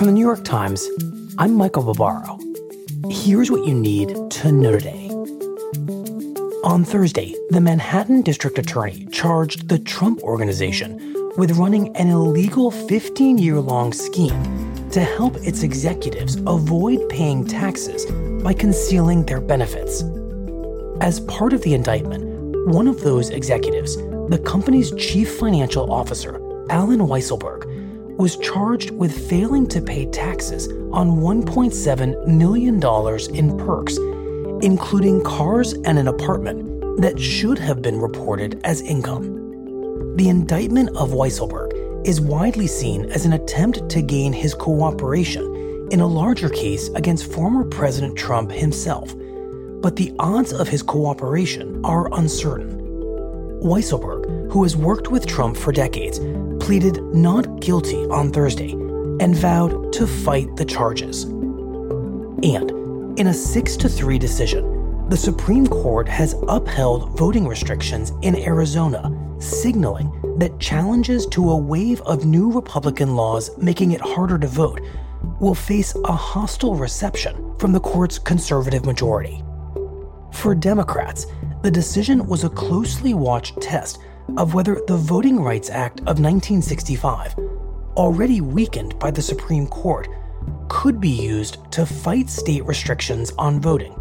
From the New York Times, I'm Michael Barbaro. Here's what you need to know today. On Thursday, the Manhattan District Attorney charged the Trump Organization with running an illegal 15 year long scheme to help its executives avoid paying taxes by concealing their benefits. As part of the indictment, one of those executives, the company's chief financial officer, Allen Weisselberg, was charged with failing to pay taxes on $1.7 million in perks, including cars and an apartment that should have been reported as income. The indictment of Weisselberg is widely seen as an attempt to gain his cooperation in a larger case against former President Trump himself, but the odds of his cooperation are uncertain. Weisselberg, who has worked with Trump for decades, pleaded not guilty on Thursday and vowed to fight the charges. And in a 6 to 3 decision, the Supreme Court has upheld voting restrictions in Arizona, signaling that challenges to a wave of new Republican laws making it harder to vote will face a hostile reception from the court's conservative majority. For Democrats, the decision was a closely watched test of whether the Voting Rights Act of 1965, already weakened by the Supreme Court, could be used to fight state restrictions on voting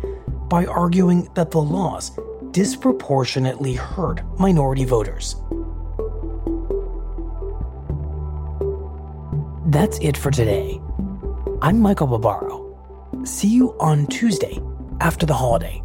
by arguing that the laws disproportionately hurt minority voters. That's it for today. I'm Michael Barbaro. See you on Tuesday after the holiday.